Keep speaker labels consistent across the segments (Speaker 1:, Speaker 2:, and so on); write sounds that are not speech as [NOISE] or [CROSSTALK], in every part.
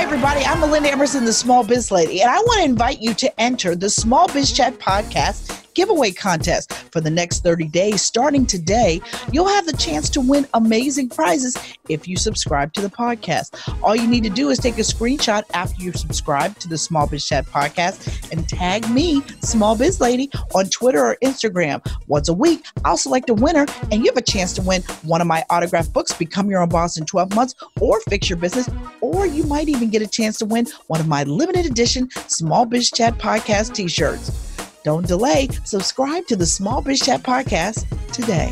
Speaker 1: Hi, everybody. I'm Melinda Emerson, the Small Biz Lady, and I want to invite you to enter the Small Biz Chat podcast giveaway contest for the next 30 days. Starting today, you'll have the chance to win amazing prizes if you subscribe to the podcast. All you need to do is take a screenshot after you subscribe to the Small Biz Chat podcast and tag me, Small Biz Lady, on Twitter or Instagram. Once a week, I'll select a winner and you have a chance to win one of my autographed books, Become Your Own Boss in 12 Months, or Fix Your Business, or you might even get a chance to win one of my limited edition Small Biz Chat podcast t shirts. Don't delay. Subscribe to the Small Biz Chat podcast today.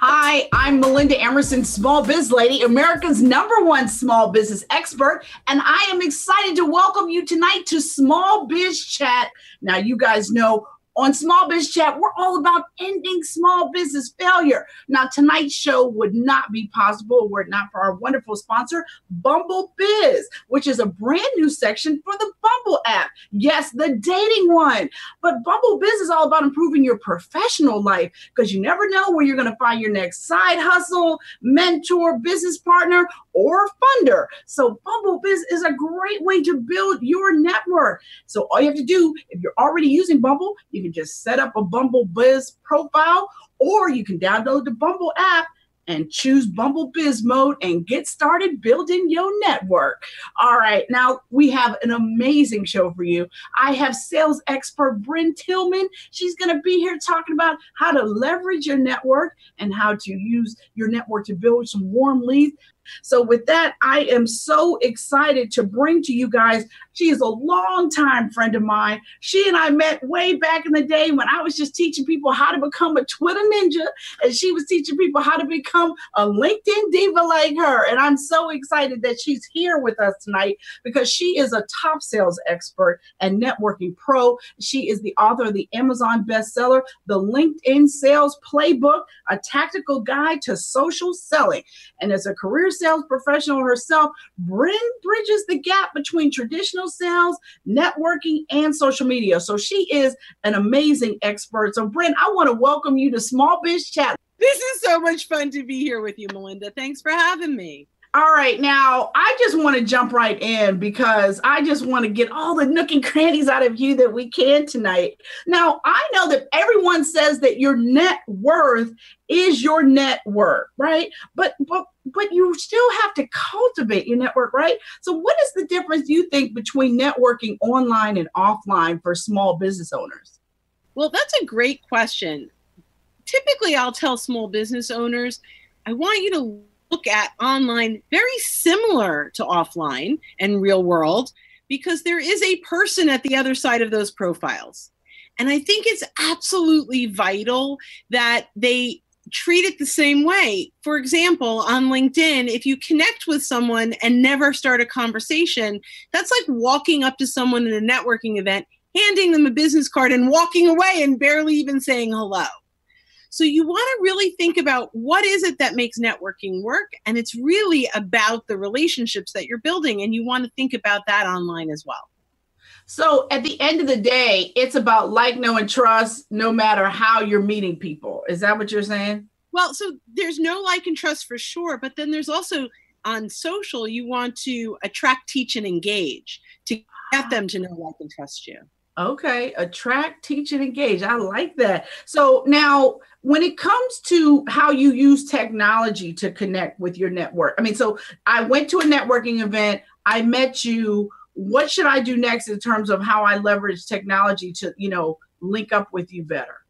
Speaker 2: Hi, I'm Melinda Emerson, Small Biz Lady, America's number one small business expert, and I am excited to welcome you tonight to Small Biz Chat. Now, you guys know on Small Biz Chat, we're all about ending small business failure. Now, tonight's show would not be possible were it not for our wonderful sponsor, Bumble Biz, which is a brand new section for the Bumble app. Yes, the dating one. But Bumble Biz is all about improving your professional life because you never know where you're going to find your next side hustle, mentor, business partner, or funder. So Bumble Biz is a great way to build your network. So all you have to do, if you're already using Bumble, you can just set up a Bumble Biz profile, or you can download the Bumble app and choose Bumble Biz mode and get started building your network. All right, now we have an amazing show for you. I have sales expert Brynne Tillman. She's going to be here talking about how to leverage your network and how to use your network to build some warm leads. So, with that, I am so excited to bring to you guys. She is a longtime friend of mine. She and I met way back in the day when I was just teaching people how to become a Twitter ninja, and she was teaching people how to become a LinkedIn diva like her. And I'm so excited that she's here with us tonight because she is a top sales expert and networking pro. She is the author of the Amazon bestseller, The LinkedIn Sales Playbook, a tactical guide to social selling. And as a career sales professional herself, Brynne bridges the gap between traditional sales, networking, and social media. So she is an amazing expert. So, Brynne, I want to welcome you to Small Biz Chat.
Speaker 3: This is so much fun to be here with you, Melinda. Thanks for having me.
Speaker 2: All right, now I just want to jump right in because I just want to get all the nook and crannies out of you that we can tonight. Now, I know that everyone says that your net worth is your net worth, right? But but but you still have to cultivate your network, right? So what is the difference you think between networking online and offline for small business owners?
Speaker 3: Well, that's a great question. Typically, I'll tell small business owners, I want you to look at online very similar to offline and real world because there is a person at the other side of those profiles. And I think it's absolutely vital that they treat it the same way. For example, on LinkedIn, if you connect with someone and never start a conversation, that's like walking up to someone in a networking event, handing them a business card, and walking away and barely even saying hello. So you want to really think about what is it that makes networking work and it's really about the relationships that you're building and you want to think about that online as well.
Speaker 2: So at the end of the day, it's about like, know, and trust no matter how you're meeting people. Is that what you're saying?
Speaker 3: Well, so there's no like and trust for sure, but then there's also on social, you want to attract, teach, and engage to get them to know, like, and trust you.
Speaker 2: Okay, attract, teach, and engage. I like that. So now, when it comes to how you use technology to connect with your network, I mean, so I went to a networking event, I met you. What should I do next in terms of how I leverage technology to, you know, link up with you better?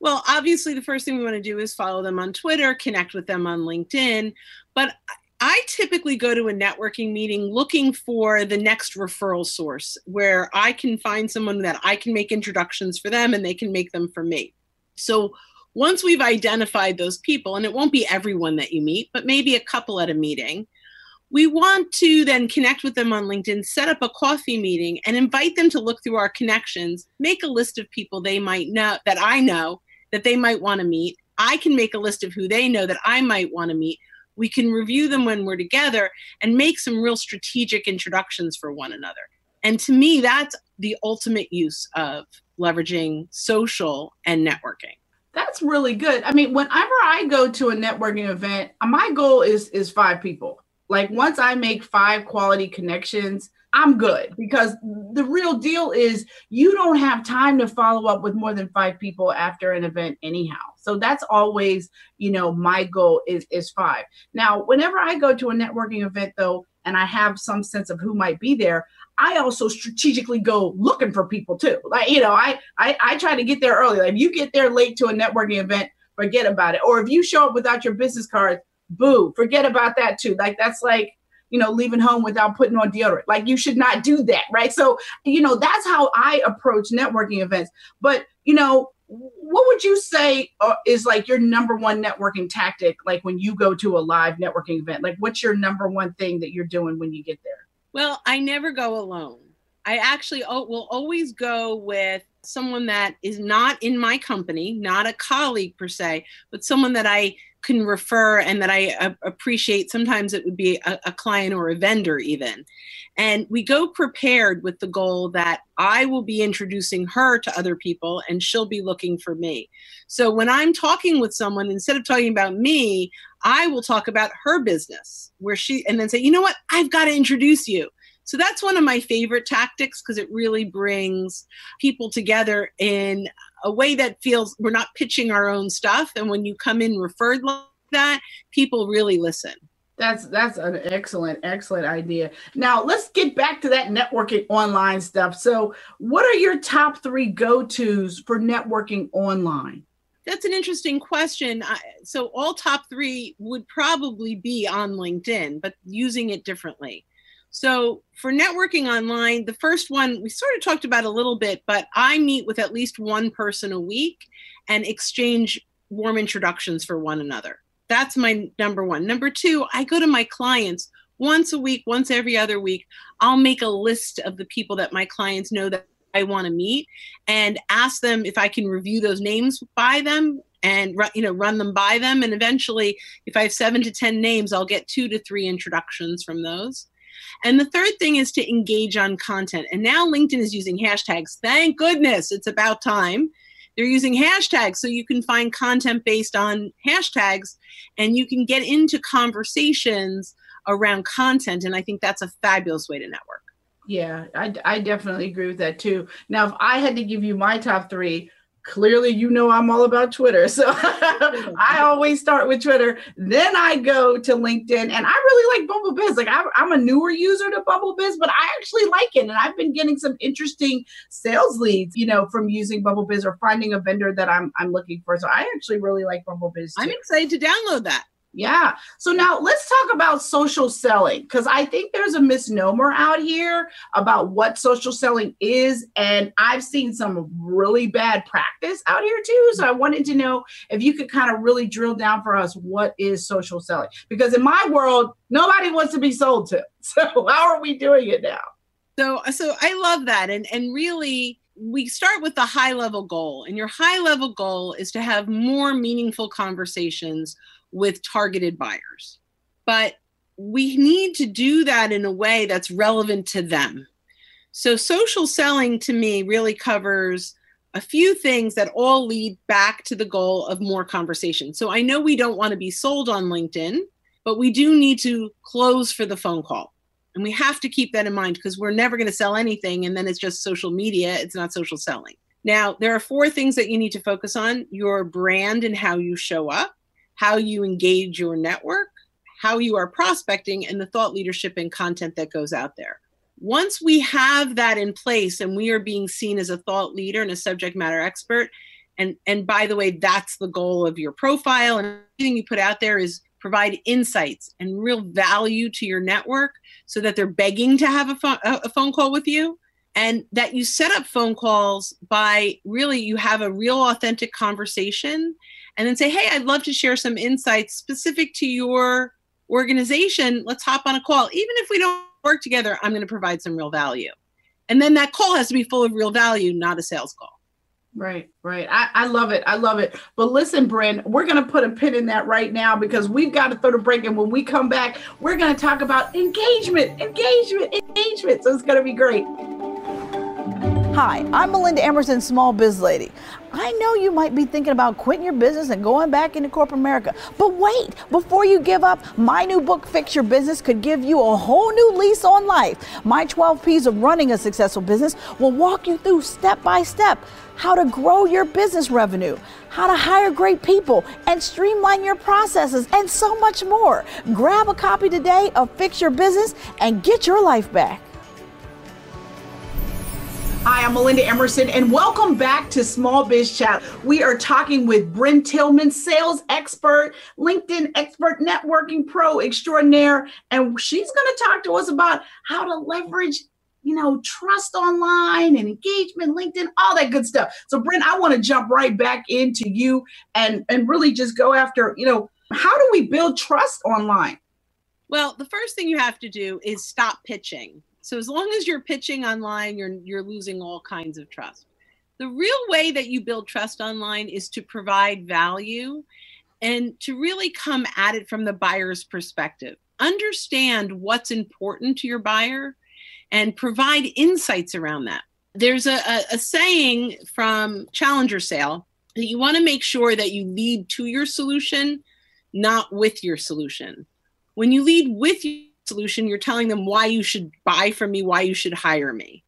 Speaker 3: Well, obviously, the first thing we want to do is follow them on Twitter, connect with them on LinkedIn. But I typically go to a networking meeting looking for the next referral source where I can find someone that I can make introductions for them and they can make them for me. So once we've identified those people, and it won't be everyone that you meet, but maybe a couple at a meeting, we want to then connect with them on LinkedIn, set up a coffee meeting, and invite them to look through our connections, make a list of people they might know that I know that they might want to meet. I can make a list of who they know that I might want to meet. We can review them when we're together and make some real strategic introductions for one another. And to me, that's the ultimate use of leveraging social and networking.
Speaker 2: That's really good. I mean, whenever I go to a networking event, my goal is is five people. Like once I make five quality connections, I'm good because the real deal is you don't have time to follow up with more than five people after an event anyhow. So that's always, you know, my goal is is five. Now, whenever I go to a networking event though, and I have some sense of who might be there, I also strategically go looking for people too. Like, you know, I I, I try to get there early. Like if you get there late to a networking event, forget about it. Or if you show up without your business card, boo, forget about that too. Like that's like you know, leaving home without putting on deodorant. Like you should not do that, right? So, you know, that's how I approach networking events. But, you know, what would you say uh, is like your number one networking tactic like when you go to a live networking event? Like what's your number one thing that you're doing when you get there?
Speaker 3: Well, I never go alone. I actually will always go with someone that is not in my company, not a colleague per se, but someone that I can refer and that I appreciate. Sometimes it would be a, a, client or a vendor, even. And we go prepared with the goal that I will be introducing her to other people and she'll be looking for me. So when I'm talking with someone, instead of talking about me, I will talk about her business where she, and then say, you know what, I've got to introduce you. So that's one of my favorite tactics because it really brings people together in a way that feels we're not pitching our own stuff. And when you come in referred like that, people really listen.
Speaker 2: That's that's an excellent excellent idea. Now let's get back to that networking online stuff. So, what are your top 3 go-tos for networking online?
Speaker 3: That's an interesting question. so all top 3 would probably be on LinkedIn, but using it differently. So for networking online, the first one we sort of talked about a little bit, but I meet with at least one person a week and exchange warm introductions for one another. That's my number one. Number two, I go to my clients once a week, once every other week. I'll make a list of the people that my clients know that I want to meet and ask them if I can review those names by them and you know run them by them and eventually if I have 7 to 10 names I'll get 2 to 3 introductions from those. And the third thing is to engage on content. And now LinkedIn is using hashtags. Thank goodness it's about time. They're using hashtags so you can find content based on hashtags and you can get into conversations around content. And I think that's a fabulous way to network.
Speaker 2: Yeah, I, I definitely agree with that too. Now, if I had to give you my top three, clearly you know I'm all about Twitter. [LAUGHS] So [LAUGHS] I always start with Twitter. Then I go to LinkedIn and I really like Bumble Biz. Like I, am a newer user to Bumble Biz, but I actually like it. And I've been getting some interesting sales leads, you know, from using Bumble Biz or finding a vendor that I'm, I'm looking for. So I actually really like Bumble Biz.
Speaker 3: Too. I'm excited to download that.
Speaker 2: Yeah. So now let's talk about social selling because I think there's a misnomer out here about what social selling is. And I've seen some really bad practice out here too. So I wanted to know if you could kind of really drill down for us what is social selling? Because in my world, nobody wants to be sold to. [LAUGHS] So how are we doing it now?
Speaker 3: So uh, so I love that. And and really we start with the high level goal. And your high level goal is to have more meaningful conversations with targeted buyers. But we need to do that in a way that's relevant to them. So, social selling to me really covers a few things that all lead back to the goal of more conversation. So, I know we don't want to be sold on LinkedIn, but we do need to close for the phone call. And we have to keep that in mind because we're never going to sell anything and then it's just social media, it's not social selling. Now, there are four things that you need to focus on your brand and how you show up how you engage your network, how you are prospecting, and the thought leadership and content that goes out there. Once we have that in place and we are being seen as a thought leader and a subject matter expert, and, and by the way, that's the goal of your profile and everything you put out there is provide insights and real value to your network so that they're begging to have a, a phone call with you and that you set up phone calls by really you have a real authentic conversation and then say, hey, I'd love to share some insights specific to your organization, let's hop on a call. Even if we don't work together, I'm going to provide some real value. And then that call has to be full of real value, not a sales call.
Speaker 2: Right, right. I, I love it. I love it. But listen, Brynne, we're going to put a pin in that right now because we've got to throw the break. And when we come back, we're going to talk about engagement, engagement, engagement. So it's going to be great.
Speaker 1: Hi, I'm Melinda Emerson, Small Biz Lady. I know you might be thinking about quitting your business and going back into corporate America. But wait, before you give up, my new book, Fix Your Business, could give you a whole new lease on life. My 12 P's of running a successful business will walk you through step by step how to grow your business revenue, how to hire great people, and streamline your processes, and so much more. Grab a copy today of Fix Your Business and get your life back.
Speaker 2: Hi, I'm Melinda Emerson, and welcome back to Small Biz Chat. We are talking with Brynne Tillman, sales expert, LinkedIn expert, networking pro extraordinaire, and she's going to talk to us about how to leverage you know, trust online and engagement, LinkedIn, all that good stuff. So, Brynne, I want to jump right back into you and and really just go after, you know, how do we build trust online?
Speaker 3: Well, the first thing you have to do is stop pitching. So as long as you're pitching online, you're you're losing all kinds of trust. The real way that you build trust online is to provide value and to really come at it from the buyer's perspective. Understand what's important to your buyer and provide insights around that. There's a, a, a saying from Challenger Sale that you want to make sure that you lead to your solution, not with your solution. When you lead with solution, you're telling them why you should buy from me, why you should hire me.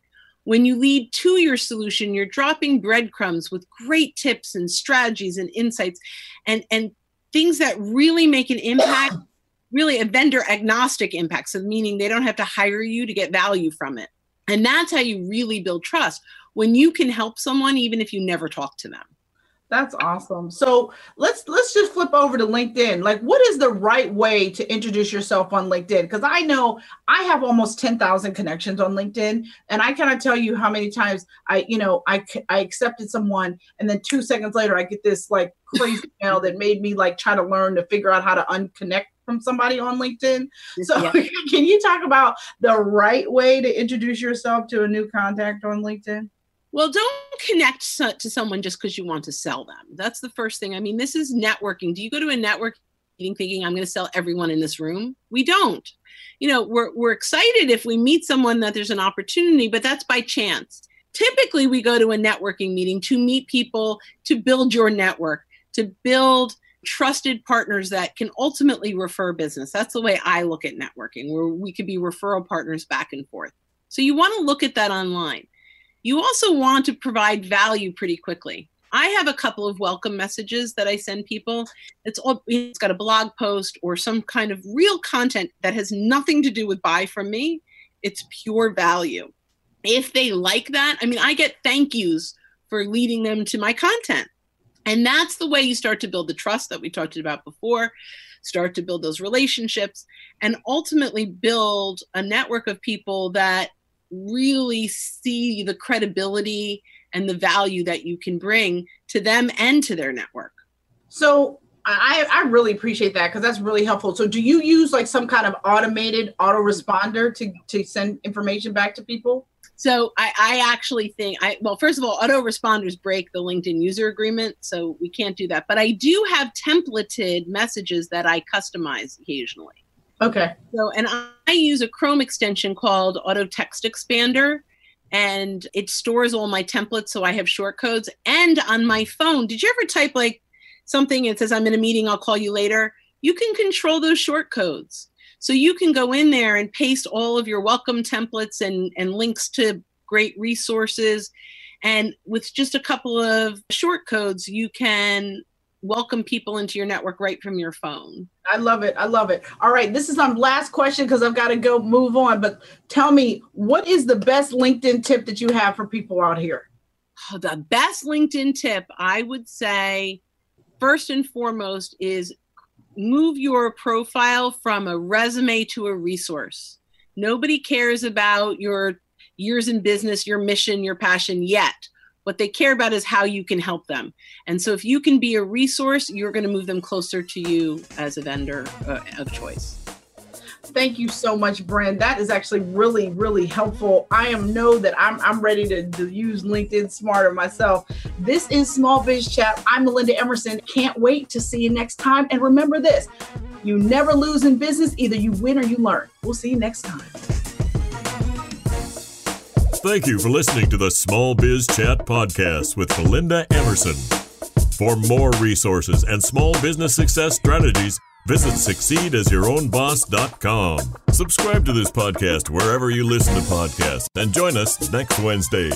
Speaker 3: When you lead to your solution, you're dropping breadcrumbs with great tips and strategies and insights and, and things that really make an impact, [COUGHS] really a vendor agnostic impact. So, meaning they don't have to hire you to get value from it. And that's how you really build trust when you can help someone, even if you never talk to them.
Speaker 2: That's awesome. So let's let's just flip over to LinkedIn. Like, what is the right way to introduce yourself on LinkedIn? Because I know I have almost ten thousand connections on LinkedIn, and I cannot tell you how many times I, you know, I I accepted someone, and then two seconds later I get this like crazy [LAUGHS] email that made me like try to learn to figure out how to unconnect from somebody on LinkedIn. So yeah. [LAUGHS] can you talk about the right way to introduce yourself to a new contact on LinkedIn?
Speaker 3: Well, don't connect to someone just because you want to sell them. That's the first thing. I mean, this is networking. Do you go to a network meeting thinking I'm going to sell everyone in this room? We don't. You know, we're we're excited if we meet someone that there's an opportunity, but that's by chance. Typically, we go to a networking meeting to meet people, to build your network, to build trusted partners that can ultimately refer business. That's the way I look at networking, where we could be referral partners back and forth. So you want to look at that online. You also want to provide value pretty quickly. I have a couple of welcome messages that I send people. It's all it's got a blog post or some kind of real content that has nothing to do with buy from me. It's pure value. If they like that, I mean, I get thank yous for leading them to my content. And that's the way you start to build the trust that we talked about before, start to build those relationships, and ultimately build a network of people that really see the credibility and the value that you can bring to them and to their network.
Speaker 2: So I, I really appreciate that because that's really helpful. So do you use like some kind of automated autoresponder to, to send information back to people?
Speaker 3: So I, I actually think I well, first of all, autoresponders break the LinkedIn user agreement, so we can't do that. But I do have templated messages that I customize occasionally.
Speaker 2: Okay.
Speaker 3: So, and I use a Chrome extension called Auto Text Expander, and it stores all my templates so I have short codes. And on my phone, did you ever type like something and says, I'm in a meeting, I'll call you later? You can control those short codes. So you can go in there and paste all of your welcome templates and, and links to great resources. And with just a couple of short codes, you can welcome people into your network right from your phone.
Speaker 2: I love it. I love it. All right, this is my last question because I've got to go move on. But tell me, what is the best LinkedIn tip that you have for people out here?
Speaker 3: Oh, the best LinkedIn tip, I would say, first and foremost, is move your profile from a resume to a resource. Nobody cares about your years in business, your mission, your passion yet what they care about is how you can help them. And so if you can be a resource, you're going to move them closer to you as a vendor uh, of choice.
Speaker 2: Thank you so much, Brynne. That is actually really, really helpful. I am know that I'm I'm ready to, to use LinkedIn smarter myself. This is Small Biz Chat. I'm Melinda Emerson. Can't wait to see you next time. And remember this: you never lose in business. Either you win or you learn. We'll see you next time.
Speaker 4: Thank you for listening to the Small Biz Chat podcast with Melinda Emerson. For more resources and small business success strategies, visit succeedasyourownboss.com. Subscribe to this podcast wherever you listen to podcasts and join us next Wednesday.